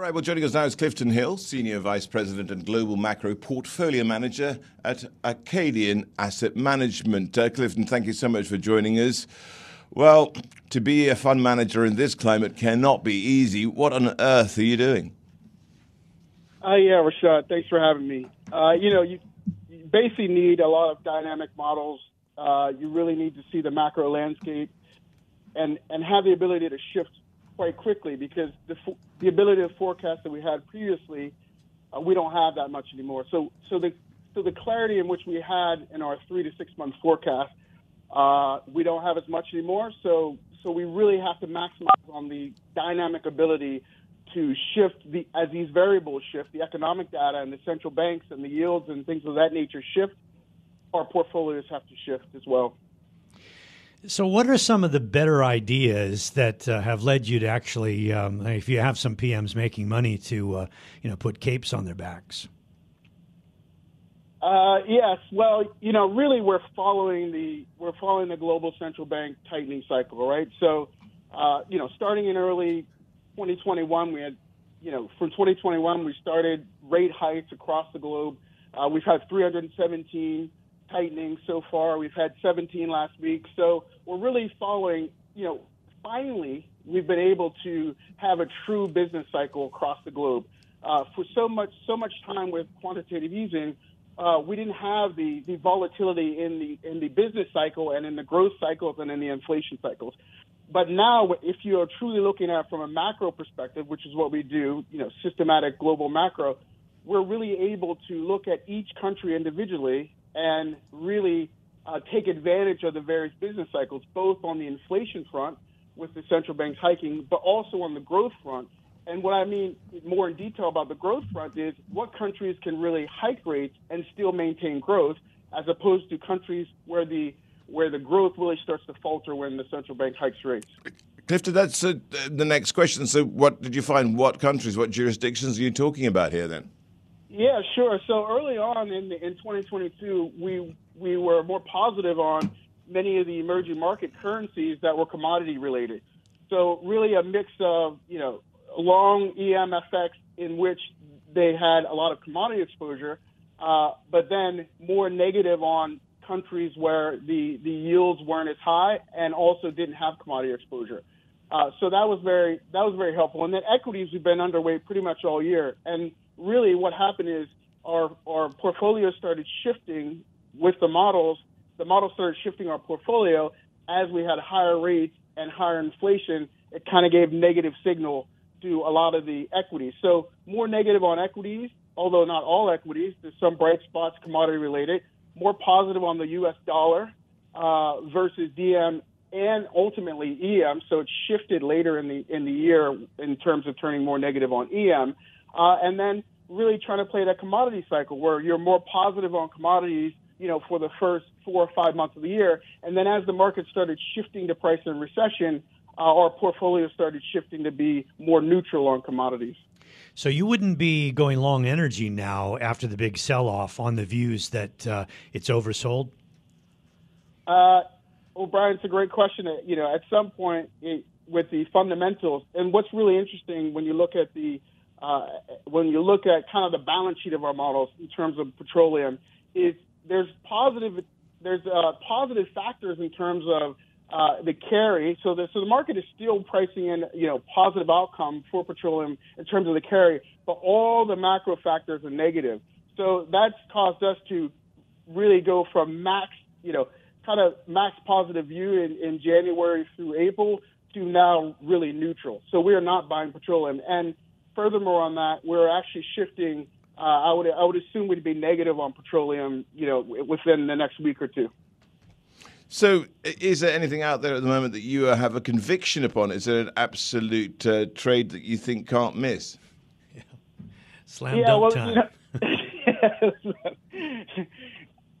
All right, well, joining us now is Clifton Hill, Senior Vice President and Global Macro Portfolio Manager at Acadian Asset Management. Uh, Clifton, thank you so much for joining us. Well, to be a fund manager in this climate cannot be easy. What on earth are you doing? Uh, yeah, Rishaad, thanks for having me. Uh, you know, you, you, basically need a lot of dynamic models. Uh, you really need to see the macro landscape and, and have the ability to shift quite quickly because the, the ability to forecast that we had previously, uh, we don't have that much anymore. So, so the so the clarity in which we had in our three to six month forecast, uh, we don't have as much anymore. So, so we really have to maximize on the dynamic ability to shift the as these variables shift, the economic data and the central banks and the yields and things of that nature shift. Our portfolios have to shift as well. So, what are some of the better ideas that uh, have led you to actually, um, if you have some PMs making money, to uh, you know put capes on their backs? Uh, yes. Well, you know, really, we're following the we're following the global central bank tightening cycle, right? So, uh, you know, starting in early 2021, we had, you know, from 2021 we started rate hikes across the globe. Uh, we've had 317 tightening so far. We've had 17 last week. So we're really following, you know, finally, we've been able to have a true business cycle across the globe. Uh, for so much, so much time with quantitative easing, uh, we didn't have the, the volatility in the in the business cycle and in the growth cycles and in the inflation cycles. But now, if you are truly looking at from a macro perspective, which is what we do, you know, systematic global macro, we're really able to look at each country individually and really uh, take advantage of the various business cycles, both on the inflation front with the central banks hiking, but also on the growth front. And what I mean more in detail about the growth front is what countries can really hike rates and still maintain growth, as opposed to countries where the where the growth really starts to falter when the central bank hikes rates. Clifton, that's uh, the next question. So, what did you find? What countries, what jurisdictions are you talking about here then? Yeah, sure. So early on in in 2022, we we were more positive on many of the emerging market currencies that were commodity related. So really a mix of you know long EM FX in which they had a lot of commodity exposure, uh, but then more negative on countries where the the yields weren't as high and also didn't have commodity exposure. Uh, so that was very that was very helpful. And then equities we've been underweight pretty much all year and really what happened is our, our portfolio started shifting with the models. The models started shifting our portfolio as we had higher rates and higher inflation. It kind of gave negative signal to a lot of the equities. So more negative on equities, although not all equities. There's some bright spots commodity related. More positive on the U.S. dollar uh, versus DM and ultimately EM. So it shifted later in the in the year in terms of turning more negative on EM. Uh, and then really trying to play that commodity cycle where you're more positive on commodities, you know, for the first four or five months of the year. And then as the market started shifting to price and recession, uh, our portfolio started shifting to be more neutral on commodities. So you wouldn't be going long energy now after the big sell-off on the views that uh, it's oversold. Uh, well, Bryan, it's a great question. You know, at some point it, with the fundamentals, and what's really interesting when you look at the uh, when you look at kind of the balance sheet of our models in terms of petroleum, is there's positive there's uh, positive factors in terms of uh, the carry. So the so the market is still pricing in you know positive outcome for petroleum in terms of the carry, but all the macro factors are negative. So that's caused us to really go from max you know kind of max positive view in, in January through April to now really neutral. So we are not buying petroleum and furthermore on that, we're actually shifting. Uh, I would I would assume we'd be negative on petroleum, you know, within the next week or two. So, is there anything out there at the moment that you have a conviction upon? Is there an absolute uh, trade that you think can't miss? Yeah. Slam yeah, dunk well, time. You know,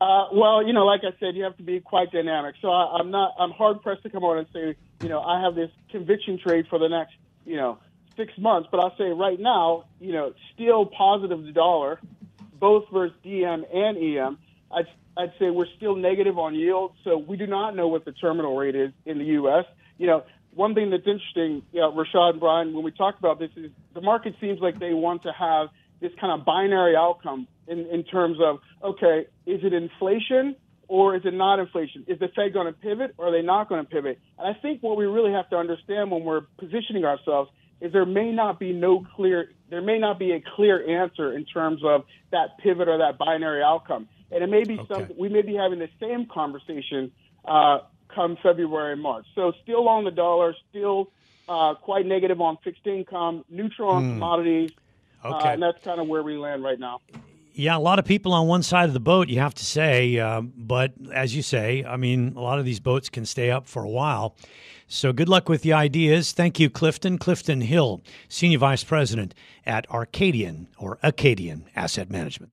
uh, well, you know, like I said, you have to be quite dynamic. So I, I'm not. I'm hard pressed to come on and say, you know, I have this conviction trade for the next, you know, six months. But I'll say right now, you know, still positive the dollar, both versus DM and EM. I'd I'd say we're still negative on yield, so we do not know what the terminal rate is in the U.S. You know, one thing that's interesting, you know, Rishaad and Bryan, when we talk about this, is the market seems like they want to have this kind of binary outcome in, in terms of, okay, is it inflation or is it not inflation? Is the Fed going to pivot or are they not going to pivot? And I think what we really have to understand when we're positioning ourselves is there may not be no clear, there may not be a clear answer in terms of that pivot or that binary outcome and it may be okay. something we may be having the same conversation uh, come February and March. So still on the dollar, still uh, quite negative on fixed income, neutral on mm. commodities, uh, okay. uh, and that's kind of where we land right now. Yeah, a lot of people on one side of the boat, you have to say. Uh, but as you say, I mean, a lot of these boats can stay up for a while. So good luck with the ideas. Thank you, Clifton. Clifton Hill, Senior Vice President at Arcadian or Acadian Asset Management.